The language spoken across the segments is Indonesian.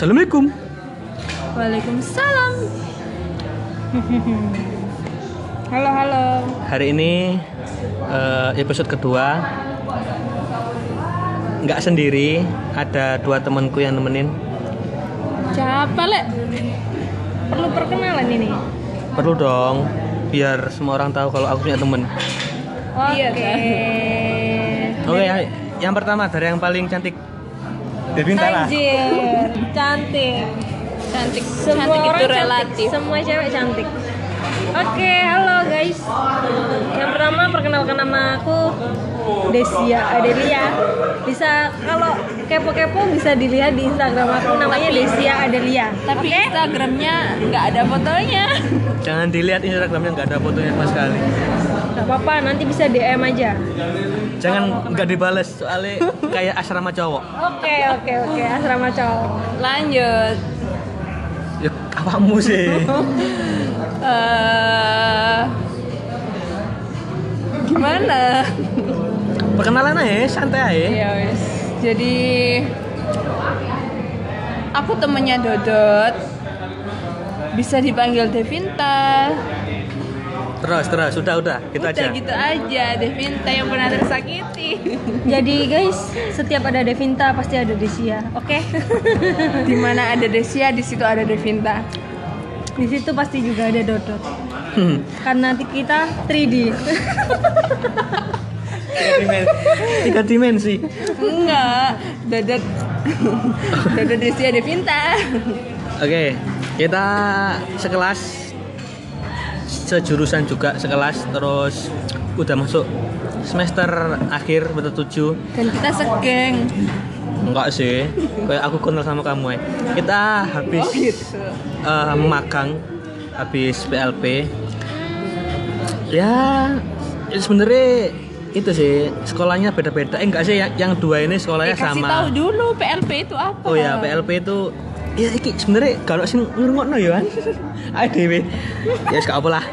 Assalamualaikum. Waalaikumsalam. halo halo. Hari ini eh, episode kedua. Nggak sendiri, ada dua temanku yang nemenin. Siapa lek? Perlu perkenalan ini. Perlu dong, biar semua orang tahu kalau aku punya temen. Oke. Kan? Oke, ya, yang pertama dari yang paling cantik. Devin lah. Anjir, cantik. Cantik, Semua cantik orang itu cantik. relatif. Semua cewek cantik. Oke, halo guys. Yang pertama perkenalkan nama aku Desia Adelia. Bisa kalau kepo-kepo bisa dilihat di Instagram aku namanya Desia Adelia. Tapi Instagramnya nggak ada fotonya. Jangan dilihat Instagramnya nggak ada fotonya sama sekali. Gak apa-apa, nanti bisa DM aja. Jangan nggak dibales soalnya kayak asrama cowok. Oke, oke, oke. Asrama cowok. Lanjut. Ya apamu sih? eh gimana? Perkenalan aja, santai aja. Ya wes. Jadi aku temennya Dodot. Bisa dipanggil Devinta. Terus, terus, udah, udah, gitu Udah aja. gitu aja, Devinta yang pernah tersakiti. Jadi guys, setiap ada Devinta pasti ada Desia. Oke. di mana ada Desia, di situ ada Devinta. Di situ pasti juga ada Dodot. Hmm. Karena nanti kita 3D. Tiga dimensi. Enggak, Dodot Dodot Desia Devinta. Oke, kita sekelas sejurusan juga sekelas terus udah masuk semester akhir betul tujuh Dan kita segeng. enggak sih kayak aku kenal sama kamu ya kita habis gitu. eh, magang habis PLP ya ya sebenarnya itu sih sekolahnya beda-beda eh enggak sih yang, yang dua ini sekolahnya Eh, kasih sama tahu dulu PLP itu apa? Oh ya, PLP itu ya iki sebenarnya kalau sing ngrungokno ya kan. Ayo dhewe. Ya wis gak apa lah.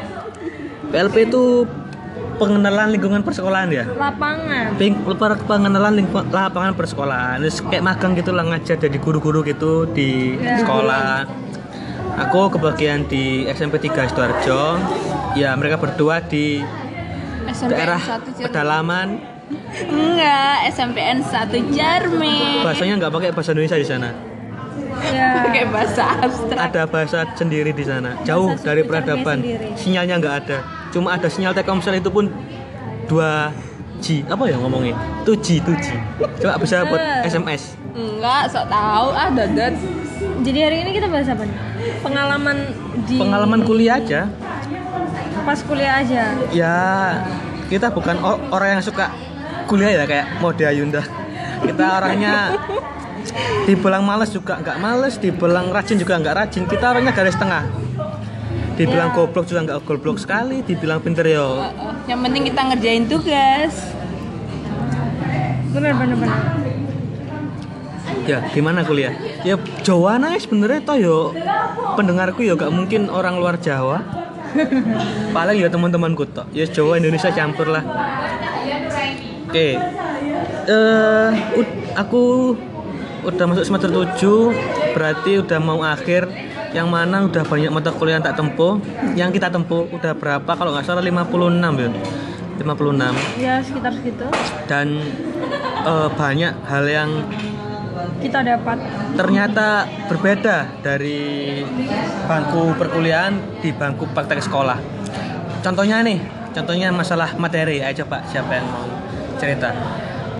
PLP itu pengenalan lingkungan persekolahan ya. Lapangan. Per- pengenalan lingkungan lapangan persekolahan. Terus kayak magang gitu lah ngajar jadi guru-guru gitu di Ya. sekolah. Aku kebagian di SMP 3 Sidoarjo. Ya, mereka berdua di SMPN daerah 1 Jerman. pedalaman. Enggak, SMPN 1 Jarme. Bahasanya nggak pakai bahasa Indonesia di sana. Ya. Pakai bahasa abstrak. ada bahasa sendiri di sana jauh Bahasa dari peradaban sendiri. sinyalnya nggak ada cuma ada sinyal Telkomsel itu pun 2G apa ya ngomongnya 2G 2G coba bisa buat. SMS Enggak, sok tahu ah Dodot. Jadi hari ini kita bahas apa nih? Pengalaman di pengalaman kuliah aja pas kuliah aja. ya kita bukan orang yang suka kuliah ya kayak mode Ayunda kita orangnya dibilang males juga nggak males dibilang rajin juga nggak rajin kita orangnya garis tengah dibilang Ya. goblok juga nggak goblok sekali dibilang pinter yo Heeh. Yang penting kita ngerjain tugas. Bener bener bener. Ya, gimana kuliah? Ya Jawa nah sebenarnya toh yo pendengarku yo gak mungkin orang luar Jawa. Paling ya teman-temanku toh. Ya Jawa Indonesia campur lah. Oke. Eh ud- aku udah masuk semester 7 berarti udah mau akhir yang mana udah banyak mata kuliah yang tak tempuh yang kita tempuh udah berapa kalau nggak salah 56 ya 56 Ya sekitar segitu. dan eh, banyak hal yang Kita dapat ternyata berbeda dari bangku perkuliahan di bangku praktek sekolah. Contohnya nih, contohnya masalah materi. Ayo coba siapa yang mau cerita?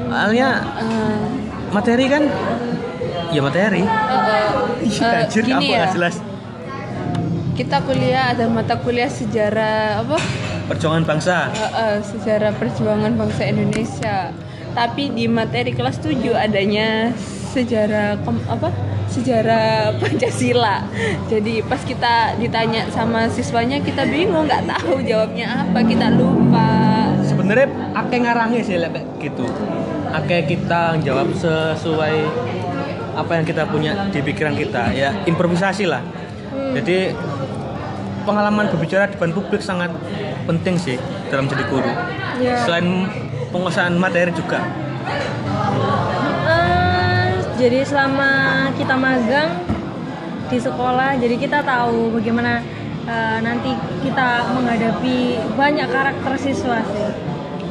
Soalnya Eh, materi kan ya materi. Ih, Eh, anjir, gini apa ya. jelas. kita kuliah ada mata kuliah sejarah apa? Perjuangan bangsa. Eh, eh, sejarah perjuangan bangsa Indonesia. Tapi di materi kelas 7 adanya sejarah kom- apa? Sejarah Pancasila. Jadi pas kita ditanya sama siswanya kita bingung nggak tahu jawabnya apa, kita lupa. Sebenarnya akeh ngarangnya sih kayak gitu. Akeh kita jawab sesuai apa yang kita punya di pikiran kita ya improvisasi lah. Jadi pengalaman berbicara di depan publik sangat penting sih dalam jadi guru. Ya. Selain penguasaan materi juga. Eh, jadi selama kita magang di sekolah jadi kita tahu bagaimana eh, nanti kita menghadapi banyak karakter siswa sih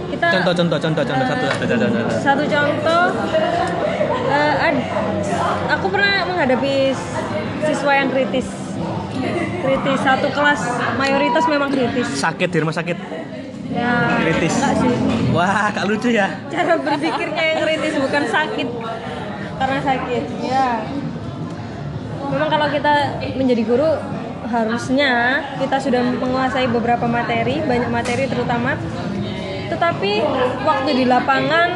kita Contoh contoh contoh contoh satu Eh, satu contoh, satu contoh. Eh, ad- aku pernah menghadapi siswa yang kritis. Kritis satu kelas mayoritas memang kritis. Sakit di rumah sakit. ya Kritis. sih. Wah, kak lucu ya. cara berpikirnya yang kritis bukan sakit. Karena sakit ya. Memang kalau kita menjadi guru harusnya kita sudah menguasai beberapa materi banyak materi terutama tetapi waktu di lapangan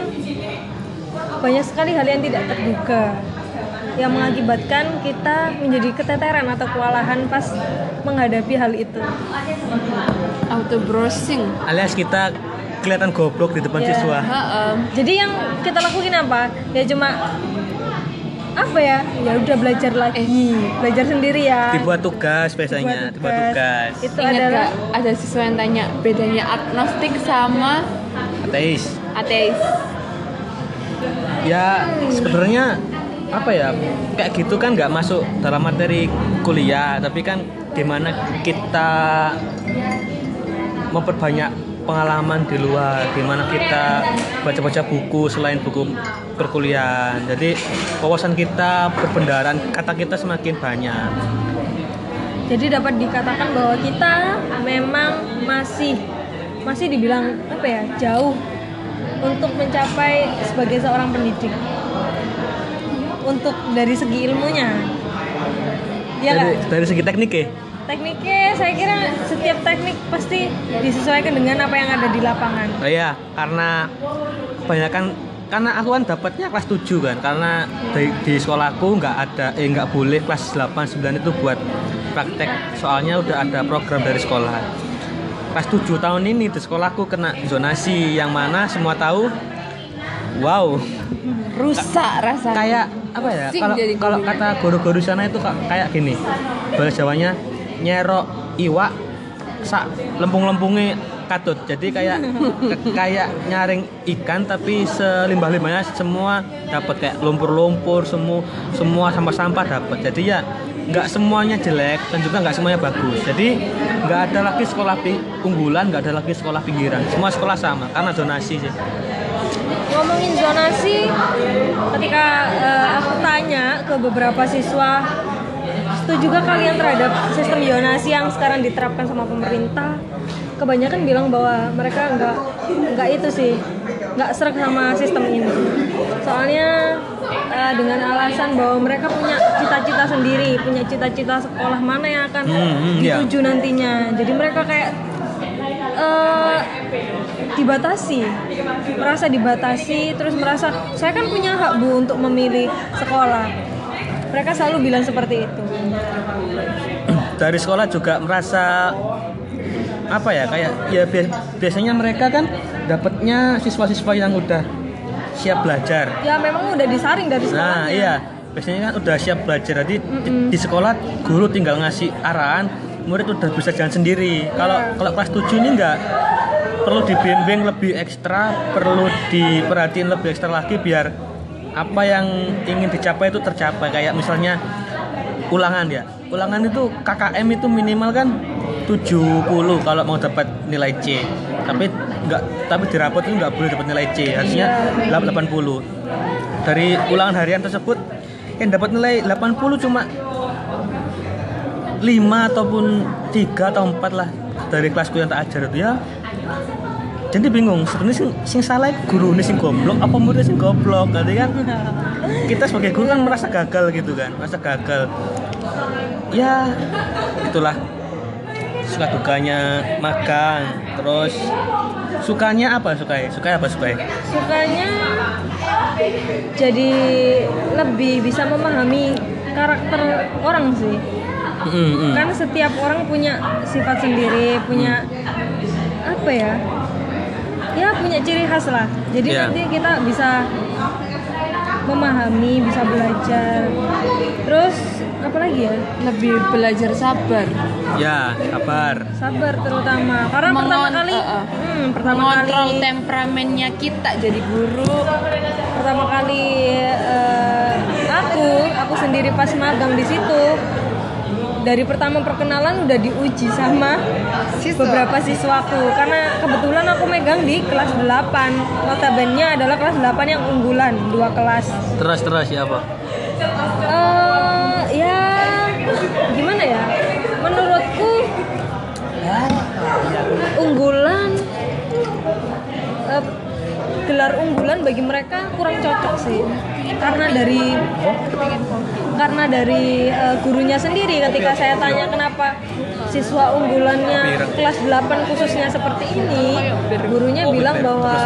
banyak sekali hal yang tidak terduga yang mengakibatkan kita menjadi keteteran atau kewalahan pas menghadapi hal itu auto browsing Alias kita kelihatan goblok di depan Ya. siswa. Heeh. Jadi yang kita lakuin apa? Ya cuma apa ya? Ya udah belajar lagi, belajar sendiri ya. Dibuat tugas biasanya, dibuat tugas. Itu Ingat adalah gak ada siswa yang tanya bedanya agnostik sama Ateis. ateis? Ya sebenarnya apa ya kayak gitu kan nggak masuk dalam materi kuliah tapi kan gimana kita memperbanyak pengalaman di luar gimana kita baca-baca buku selain buku perkuliahan jadi wawasan kita berpendaran kata kita semakin banyak jadi dapat dikatakan bahwa kita memang masih masih dibilang apa ya? jauh untuk mencapai sebagai seorang pendidik. Untuk dari segi ilmunya. Ya dari, dari segi teknik ya Tekniknya saya kira setiap teknik pasti disesuaikan dengan apa yang ada di lapangan. Oh iya, karena kebanyakan karena aku kan dapatnya kelas 7 kan karena di, di sekolahku nggak ada eh nggak boleh kelas 8 9 itu buat praktek. Soalnya udah ada program dari sekolah. Kelas 7 tahun ini di sekolahku kena zonasi. Yang mana semua tahu wow. Rusak rasanya. kayak apa ya? Kalau kalau kata guru-guru sana itu ka- kayak gini. Bahasa Jawanya nyerok iwak sak lempung-lempungnya katut. Jadi kayak kayak nyaring ikan tapi selimbah-limbahnya semua dapat kayak lumpur-lumpur semua semua sampah-sampah dapat jadi ya nggak semuanya jelek dan juga nggak semuanya bagus. Jadi nggak ada lagi sekolah unggulan nggak ada lagi sekolah pinggiran. Semua sekolah sama karena zonasi sih. Ngomongin zonasi ketika eh, aku tanya ke beberapa siswa setuju juga kalian terhadap sistem zonasi yang sekarang diterapkan sama pemerintah kebanyakan bilang bahwa mereka nggak nggak itu sih nggak serak sama sistem ini. Soalnya eh, dengan alasan bahwa mereka punya cita-cita sendiri punya cita-cita sekolah mana yang akan Hmm, hmm, iya. dituju nantinya. Jadi mereka kayak eh, dibatasi merasa dibatasi terus merasa saya kan punya hak bu untuk memilih sekolah mereka selalu bilang seperti itu. Dari sekolah juga merasa apa ya kayak ya bi- biasanya mereka kan dapatnya siswa-siswa yang udah siap belajar. ya memang udah disaring dari sekolah Nah iya. Biasanya kan udah siap belajar. Jadi di, di sekolah guru tinggal ngasih arahan murid udah bisa jalan sendiri. Kalau kalau kelas 7 ini enggak perlu dibimbing lebih ekstra, perlu diperhatiin lebih ekstra lagi biar apa yang ingin dicapai itu tercapai. Kayak misalnya ulangan ya. Ulangan itu KKM itu minimal kan 70 kalau mau dapat nilai C. Tapi nggak tapi di rapot itu nggak boleh dapat nilai C harusnya 80 dari ulangan harian tersebut yang dapat nilai 80 cuma 5 ataupun 3 atau 4 lah dari kelasku yang tak ajar itu ya jadi bingung sebenarnya sing, sing salah guru ini sing goblok apa murid sing goblok? Nanti kan kita sebagai guru kan merasa gagal gitu kan merasa gagal. Ya itulah. Suka dukanya magang terus sukanya apa sukai? Sukai apa sukai? Sukanya jadi lebih bisa memahami karakter orang sih. Mm, mm. kan setiap orang punya sifat sendiri punya apa ya ya punya ciri khas lah. Jadi Iya. nanti kita bisa memahami bisa belajar. Terus apa lagi ya? Lebih belajar sabar. Ya kabar sabar terutama. Karena pertama Mengon- kali uh, uh. hmm, pertama mengontrol kali temperamennya kita jadi guru pertama kali eh, aku aku sendiri pas magang di situ dari pertama perkenalan udah diuji sama beberapa siswaku. Karena kebetulan aku megang di kelas 8 notabene adalah kelas 8 yang unggulan dua kelas. Terus terus siapa? eh ya gimana ya? Menurutku unggulan eh, gelar unggulan bagi mereka kurang cocok sih karena dari karena dari eh, gurunya sendiri ketika saya tanya kenapa siswa unggulannya kelas 8 khususnya seperti ini gurunya bilang bahwa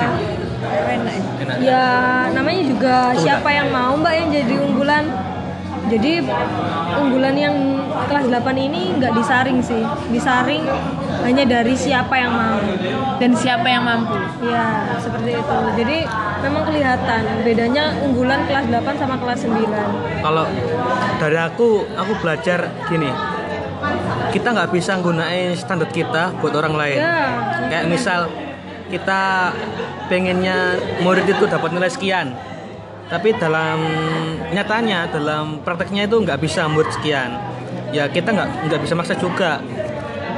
Enak. ya namanya juga siapa yang mau mbak yang jadi unggulan? Jadi unggulan yang kelas 8 ini nggak disaring sih. Disaring hanya dari siapa yang mau. Dan siapa yang mampu. Ya seperti itu. Jadi memang kelihatan bedanya unggulan kelas 8 sama kelas 9 Kalau dari aku, aku belajar gini. Kita nggak bisa gunain standar kita buat orang lain. ya Kayak misal kita pengennya murid itu dapat nilai sekian, tapi dalam nyatanya dalam prakteknya itu nggak bisa murid sekian. Ya kita nggak nggak bisa maksa juga.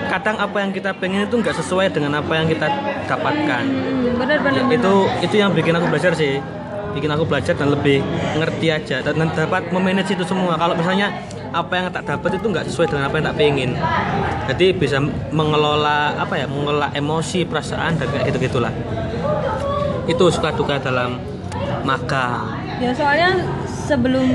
Kadang apa yang kita pengen itu nggak sesuai dengan apa yang kita dapatkan. hmm, benar benar Ya, itu itu yang bikin aku belajar sih bikin aku belajar dan lebih ngerti aja dan, dapat memanage itu semua kalau misalnya apa yang tak dapat itu nggak sesuai dengan apa yang tak pengen jadi bisa mengelola apa ya mengelola emosi perasaan dan kayak gitu gitulah itu suka duka dalam magang ya soalnya sebelum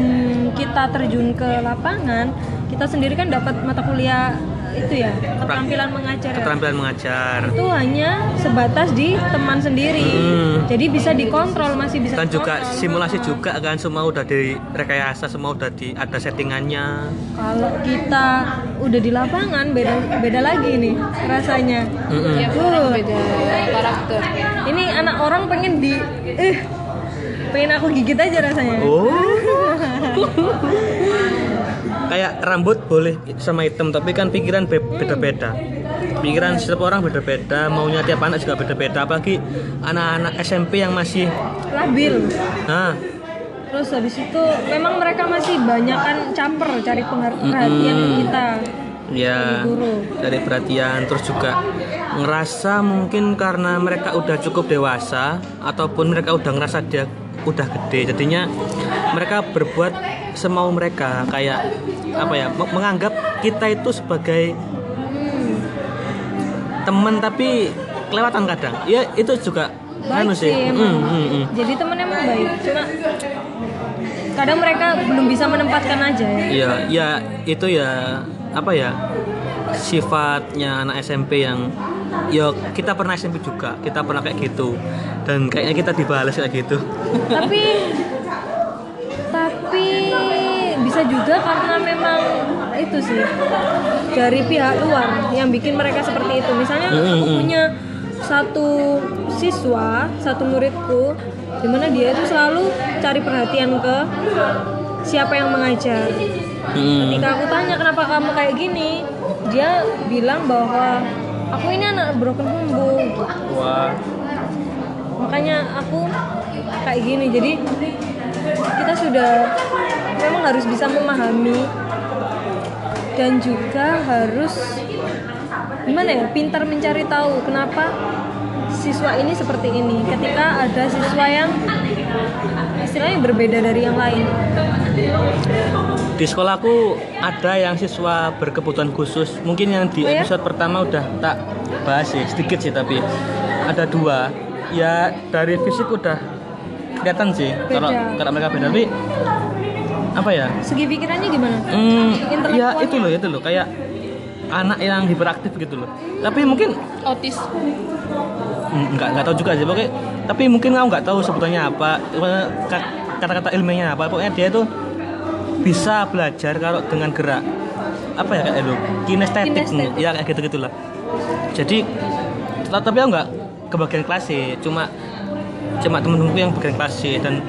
kita terjun ke lapangan kita sendiri kan dapat mata kuliah itu ya keterampilan mengajar ya. keterampilan mengajar itu hanya sebatas di teman sendiri Hmm. jadi bisa dikontrol masih bisa dan juga simulasi juga kan semua udah di rekayasa semua udah di ada settingannya kalau kita udah di lapangan beda beda lagi nih rasanya Mm-mm. ya Uh. beda karakter ini anak orang pengen di eh pengen aku gigit aja rasanya Oh. Kayak rambut boleh sama hitam, tapi kan pikiran be- beda-beda. Pikiran setiap orang beda-beda, maunya tiap anak juga beda-beda. Apalagi anak-anak SMP yang masih, labil nah, terus habis itu memang mereka masih banyak kan camper cari perhatian Mm-mm. kita ya dari perhatian, terus juga ngerasa mungkin karena mereka udah cukup dewasa ataupun mereka udah ngerasa dia udah gede, jadinya mereka berbuat semau mereka. Kayak apa ya me- menganggap kita itu sebagai Hmm, temen tapi kelewatan kadang. Ya itu juga baik anu sih. emang. hmm, hmm. jadi temen emang baik. Cuma kadang mereka belum bisa menempatkan aja ya. Ya ya itu ya apa ya sifatnya anak SMP yang ya kita pernah SMP juga kita pernah kayak gitu. Dan kayaknya kita dibalas kayak gitu. Tapi tapi bisa juga karena memang itu sih dari pihak luar yang bikin mereka seperti itu. Misalnya Mm, aku mm, mm. punya satu siswa satu muridku di mana dia itu selalu cari perhatian ke siapa yang mengajar. Hmm. ketika aku tanya kenapa kamu kayak gini dia bilang bahwa aku ini anak broken home bu wah. Makanya aku kayak gini jadi kita sudah memang harus bisa memahami dan juga harus gimana ya pintar mencari tahu kenapa siswa ini seperti ini. Ketika ada siswa yang istilahnya berbeda dari yang lain. Di sekolahku ada yang siswa berkebutuhan khusus. Mungkin yang di Oh ya? episode pertama udah tak bahas sih sedikit sih tapi ada dua. Ya dari fisik udah kelihatan sih kalau Beda. kalau mereka beda. Tapi apa ya? Segi pikirannya gimana? Hmm, ya itu loh, itu loh. Kayak anak yang hiperaktif gitu loh. Tapi mungkin autis. mm, nggak nggak tahu juga sih, pokoknya. Tapi mungkin aku nggak tahu sebutannya apa, kata-kata ilmiahnya apa. Pokoknya dia itu bisa belajar kalau dengan gerak. Apa ya kayak itu kinestetik, ya kayak gitu gitulah. Jadi tapi aku nggak kebagian kelas sih, cuma cuma temen-temenku yang bagian kelas sih. Dan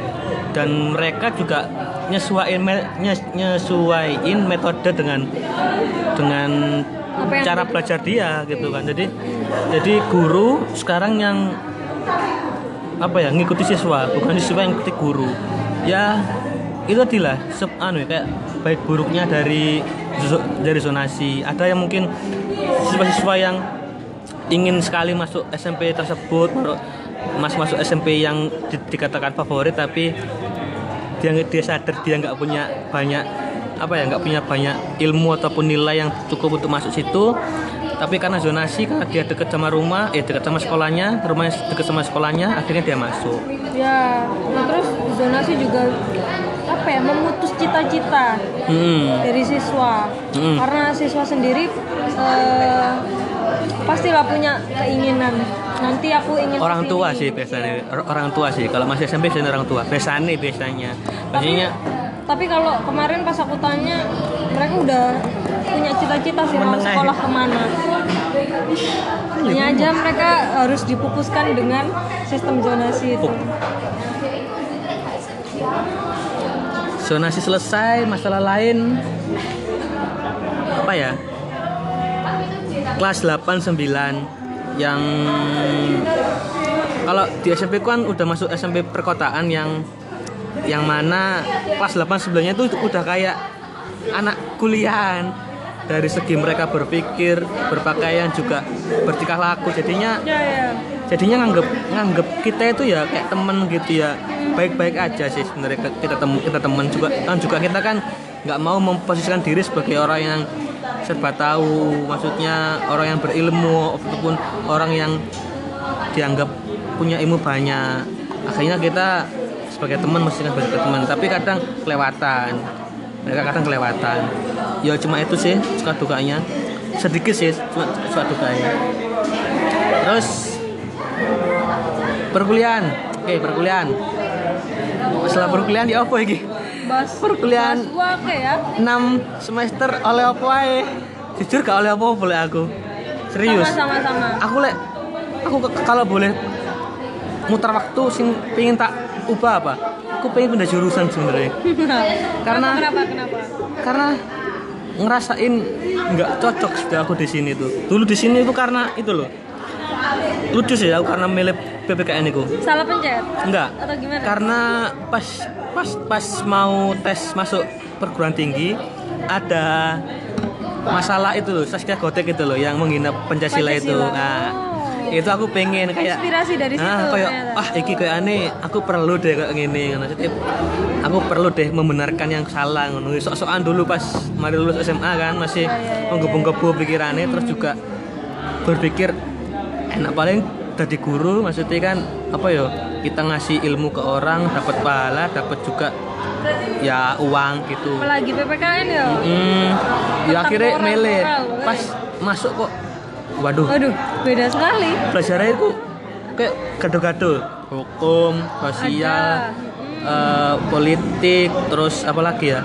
dan mereka juga nyesuaiin me- nyes- nyesuaiin metode dengan dengan cara belajar dia gitu kan. Jadi jadi guru sekarang yang apa ya ngikuti siswa bukan siswa yang ngikuti guru. Ya itu adalah sub anu ya, kayak baik buruknya dari dari zonasi. Ada yang mungkin siswa-siswa yang ingin sekali masuk SMP tersebut mas masuk SMP yang di- dikatakan favorit tapi dia dia sadar dia nggak punya banyak apa ya nggak punya banyak ilmu ataupun nilai yang cukup untuk masuk situ tapi karena zonasi karena dia dekat sama rumah eh dekat sama sekolahnya rumahnya dekat sama sekolahnya akhirnya dia masuk. Ya, nah terus zonasi juga apa ya memutus cita-cita hmm. dari siswa. Hmm. karena siswa sendiri eh, pastilah punya keinginan. Nanti aku ingin orang ke sini. tua sih biasanya. Or- orang tua sih. Kalau masih SMP biasanya orang tua. Biasanya biasanya. Biasanya tapi kalau kemarin pas aku tanya mereka udah punya cita-cita sih mau sekolah ke mana. Hanya aja mereka harus dipupuskan dengan sistem zonasi itu. Zonasi selesai masalah lain apa ya? Kelas 8 9 yang kalau di SMP kan udah masuk SMP perkotaan yang yang mana kelas 8 9 itu udah kayak anak kuliahan. Dari segi mereka berpikir berpakaian juga bertingkah laku. Jadinya ya ya. jadinya nganggep nganggep kita itu ya kayak temen gitu ya. Baik-baik aja sih sebenarnya kita tem kita temen juga. Kan juga kita kan nggak mau memposisikan diri sebagai orang yang serba tahu. Maksudnya orang yang berilmu ataupun orang yang dianggap punya ilmu banyak. Akhirnya kita sebagai teman mesti kan sebagai teman. Tapi kadang kelewatan. Mereka kadang kelewatan. Ya cuma itu sih suka dukanya. Sedikit sih cuma suka dukanya. Terus perkuliahan. Oke perkuliahan. Setelah perkuliahan ya apa lagi? Perkuliahan. ya? 6 semester oleh apa ae jujur gak oleh apa boleh aku? Serius? Sama sama sama. Aku lek aku kalau boleh muter waktu sing pengen tak ubah apa? Aku pengen pindah jurusan sebenarnya. Karena- kenapa kenapa? karena ngerasain nggak cocok sudah aku di sini tuh. Dulu di sini itu karena itu loh. Lucu sih aku karena milih PPKN itu. Salah pencet? Enggak atau gimana? Karena pas pas pas mau tes masuk perguruan tinggi ada masalah itu loh Saskia Gotek itu loh yang menghina Pancasila, itu. Pancasila. nah Oh. Itu aku pengen kayak Inspirasi dari situ ah, kayak ternyata. ah iki kayak aneh aku perlu deh kayak gini maksudnya aku perlu deh membenarkan yang salah ngono. Sok-sokan dulu pas mari lulus SMA kan masih Ya, ya, ya, menggebu-gebu pikirannya terus juga berpikir enak paling jadi guru maksudnya kan apa ya kita ngasih ilmu ke orang dapat pahala dapat juga ya uang gitu. Apalagi PPKN ya? Hmm, ya akhirnya mele pas masuk kok waduh. Waduh beda sekali. Pelajarannya itu kayak gado-gado? Hukum sosial eh, politik terus apa lagi ya?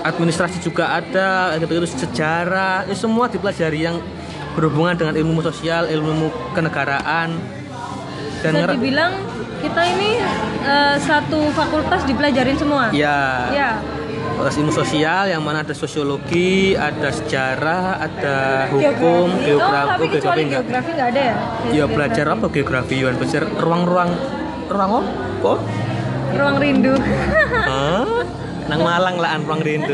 Administrasi juga ada gitu terus sejarah. Ya semua dipelajari yang berhubungan dengan ilmu sosial ilmu kenegaraan. Dan bisa dibilang kita ini eh, satu fakultas dipelajarin semua? Ya ya Fakultas ilmu sosial yang mana ada sosiologi, ada sejarah, ada hukum, oh geografi, tapi kecuali geografi enggak. geografi nggak ada ya Ya belajar apa geografi Yuan? Belajar ruang-ruang ruang apa? ruang rindu Hah? Nang Malang lah ruang rindu.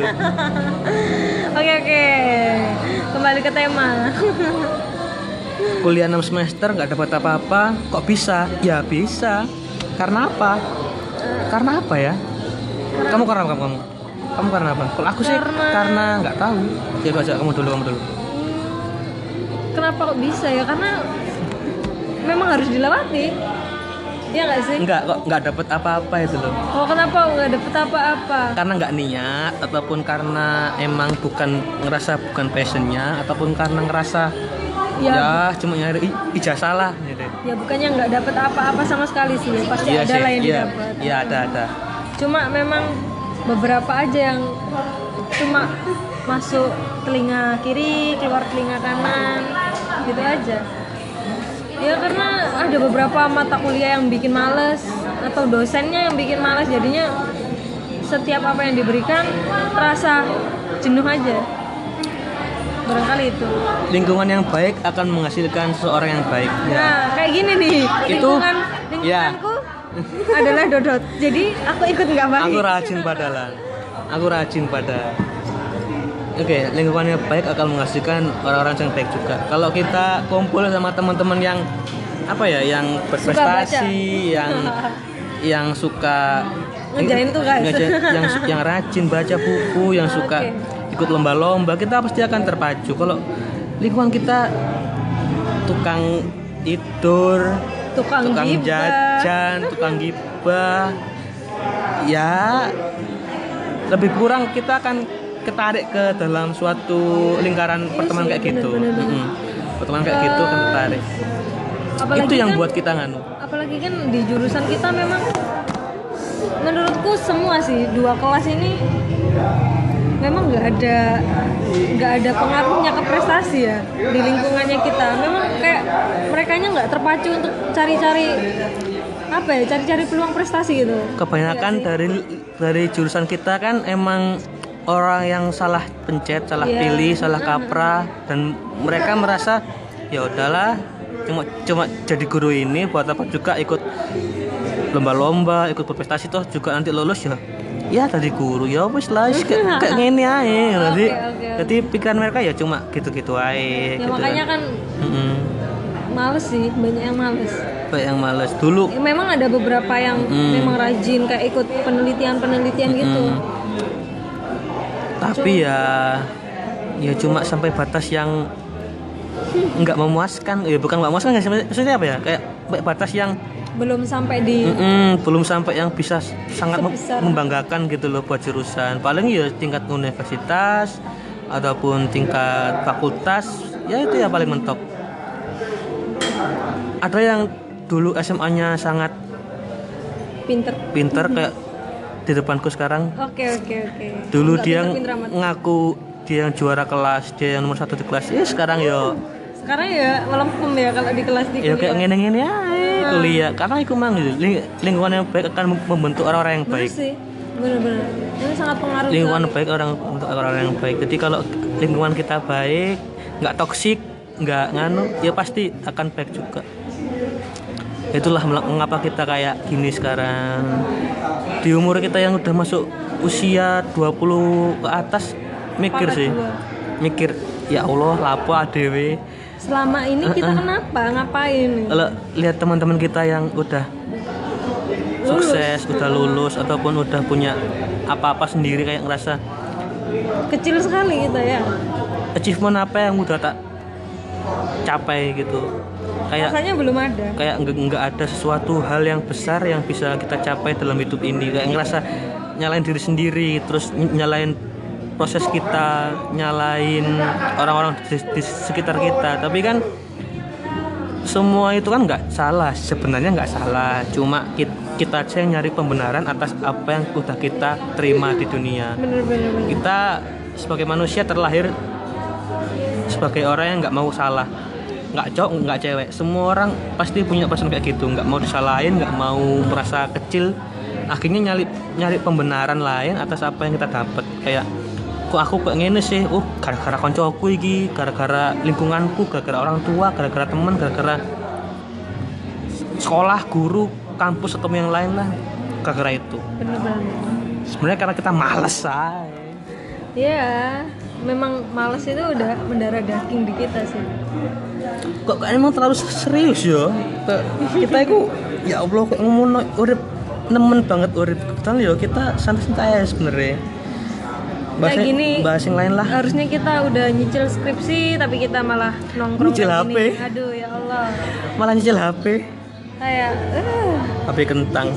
oke oke kembali ke tema Kuliah 6 semester nggak dapat apa-apa, kok bisa? Ya bisa. Karena apa? Karena apa ya? Kamu karena apa kamu? Kamu karena apa? Kalau aku sih Karena- karena nggak tahu. Coba aja kamu dulu, kamu dulu. kenapa kok bisa ya karena memang harus dilewati ya nggak sih Enggak, kok nggak dapat apa-apa itu loh. oh kenapa nggak dapet apa-apa karena nggak niat ataupun karena emang bukan ngerasa bukan passionnya ataupun karena ngerasa Ya. ya, cuma nyari "Ih, ijazah lah gitu. ya bukannya nggak dapet apa-apa sama sekali sih pasti Iya ada sih, lah yang iya, didapat iya ada ada. cuma memang beberapa aja yang cuma masuk telinga kiri keluar telinga kanan gitu aja ya karena ada beberapa mata kuliah yang bikin males atau dosennya yang bikin males jadinya setiap apa yang diberikan terasa jenuh aja barangkali itu Lingkungan yang baik akan menghasilkan seseorang yang baik. Ya. nah kayak gini nih Itu, lingkungan ya. Adalah dodot jadi aku ikut nggak baik Aku rajin padalan. Aku rajin pada. oke lingkungannya baik akan menghasilkan orang-orang yang baik juga kalau kita kumpul sama teman-teman yang apa ya yang berprestasi yang yang suka Ngerjain tugas. ngerjain- yang su- yang rajin baca buku yang suka ikut lomba-lomba kita pasti akan terpacu kalau lingkungan kita tukang tidur Tukang gibah. jajan tukang gibah. Ya lebih kurang kita akan ketarik ke dalam suatu lingkaran pertemanan kayak Iya sih, gitu. bener, bener, Mm-mm. pertemanan kayak gitu akan tertarik Apalagi itu yang kan- buat kita nganu. apalagi kan di jurusan kita memang menurutku semua sih dua kelas ini memang nggak ada nggak ada pengaruhnya ke prestasi ya di lingkungannya kita memang kayak mereka nggak terpacu untuk cari-cari apa ya cari-cari peluang prestasi gitu kebanyakan Iya dari dari jurusan kita kan emang orang yang salah pencet, salah Iya. pilih, salah kaprah dan mereka merasa ya udahlah cuma cuma jadi guru ini buat apa juga ikut lomba-lomba, ikut berprestasi toh juga nanti lulus ya. Ya tadi guru ya wis lah kayak kayak gini aja jadi Oke, oke. jadi pikiran mereka ya cuma gitu-gitu aja ya gitu makanya kan Mm-mm. males sih banyak yang males Kayak yang males dulu Ya, memang ada beberapa yang Mm. memang rajin kayak ikut penelitian-penelitian gitu Mm. tapi ya ya cuma sampai batas yang nggak memuaskan ya bukan nggak memuaskan maksudnya apa ya kayak batas yang belum sampai di mm-mm, belum sampai yang bisa sangat Sebesar. membanggakan gitu loh buat jurusan. Paling ya tingkat universitas ataupun tingkat fakultas ya itu ya paling mentok. Ada yang dulu SMA-nya sangat pinter. pinter kayak di depanku sekarang. Oke oke oke. Dulu Nggak dia pinter-pinter amat. ngaku dia yang juara kelas dia yang nomor satu di kelas. Ya sekarang yo sekarang ya melempem ya kalau di kelas di ya kayak kuliah. ngene ngene ya kuliah. Karena aku mang gitu, ling- lingkungan yang baik akan membentuk orang-orang yang Bener baik. sih. Bener-bener. Ini sangat pengaruh lingkungan sekali. baik orang untuk orang-orang yang baik. Jadi kalau lingkungan kita baik nggak toksik nggak nganu ya pasti akan baik juga. Itulah mengapa kita kayak gini sekarang. Di umur kita yang udah masuk usia 20 ke atas mikir Sepakat sih. gua. mikir ya Allah lapo adewe selama ini kita kenapa? Ngapain? Kalau lihat teman-teman kita yang udah sukses udah lulus ataupun udah punya apa-apa sendiri kayak ngerasa kecil sekali kita ya. achievement apa yang udah tak capai gitu. Kayak rasanya belum ada. kayak nggak nggak ada sesuatu hal yang besar yang bisa kita capai dalam hidup ini. Kayak ngerasa nyalain diri sendiri terus ny- nyalain proses kita nyalain orang-orang di, di sekitar kita. Tapi kan semua itu kan nggak salah. Sebenarnya nggak salah. Cuma kita, kita aja yang nyari pembenaran atas apa yang udah kita terima di dunia. Bener-bener bener. kita sebagai manusia terlahir sebagai orang yang nggak mau salah. Nggak cowok nggak cewek. Semua orang pasti punya perasaan kayak gitu. Nggak mau disalahin nggak mau merasa kecil. Akhirnya nyari nyari pembenaran lain atas apa yang kita dapat. Kayak kok aku kayak gini sih? Oh gara-gara koncoku iki gara-gara lingkunganku gara-gara orang tua gara-gara teman gara-gara sekolah guru kampus atau yang lain lah. Gara-gara itu. Sebenarnya karena kita males aja ya memang males itu udah mendarah daging di kita sih. Kok kok emang terlalu serius ya kita itu ya Allah kok ngomong urip nemen banget urip. Kebetulan ya kita santai-santai aja sebenarnya bahas, Kayak gini, bahas yang lain lah. harusnya kita udah nyicil skripsi tapi kita malah nongkrong Nyicil HP. gini. aduh ya Allah. Malah nyicil HP kayak eh, HP kentang.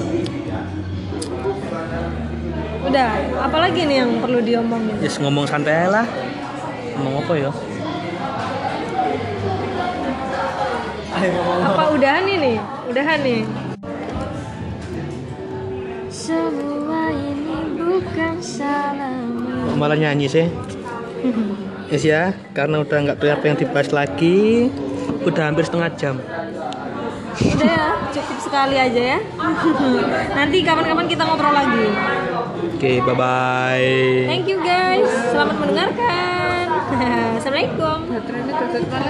Udah apalagi nih yang perlu diomongin? Just ngomong santai lah. Ngomong apa ya? Apa udahan ini? Udahan nih. Semua ini bukan salahmu Kok malah nyanyi sih. Yes ya, karena udah nggak tahu apa yang dibahas lagi, udah hampir setengah jam. udah ya cukup sekali aja ya. Nanti kapan-kapan kita ngobrol lagi. Oke, bye bye. thank you guys. Selamat mendengarkan. Assalamualaikum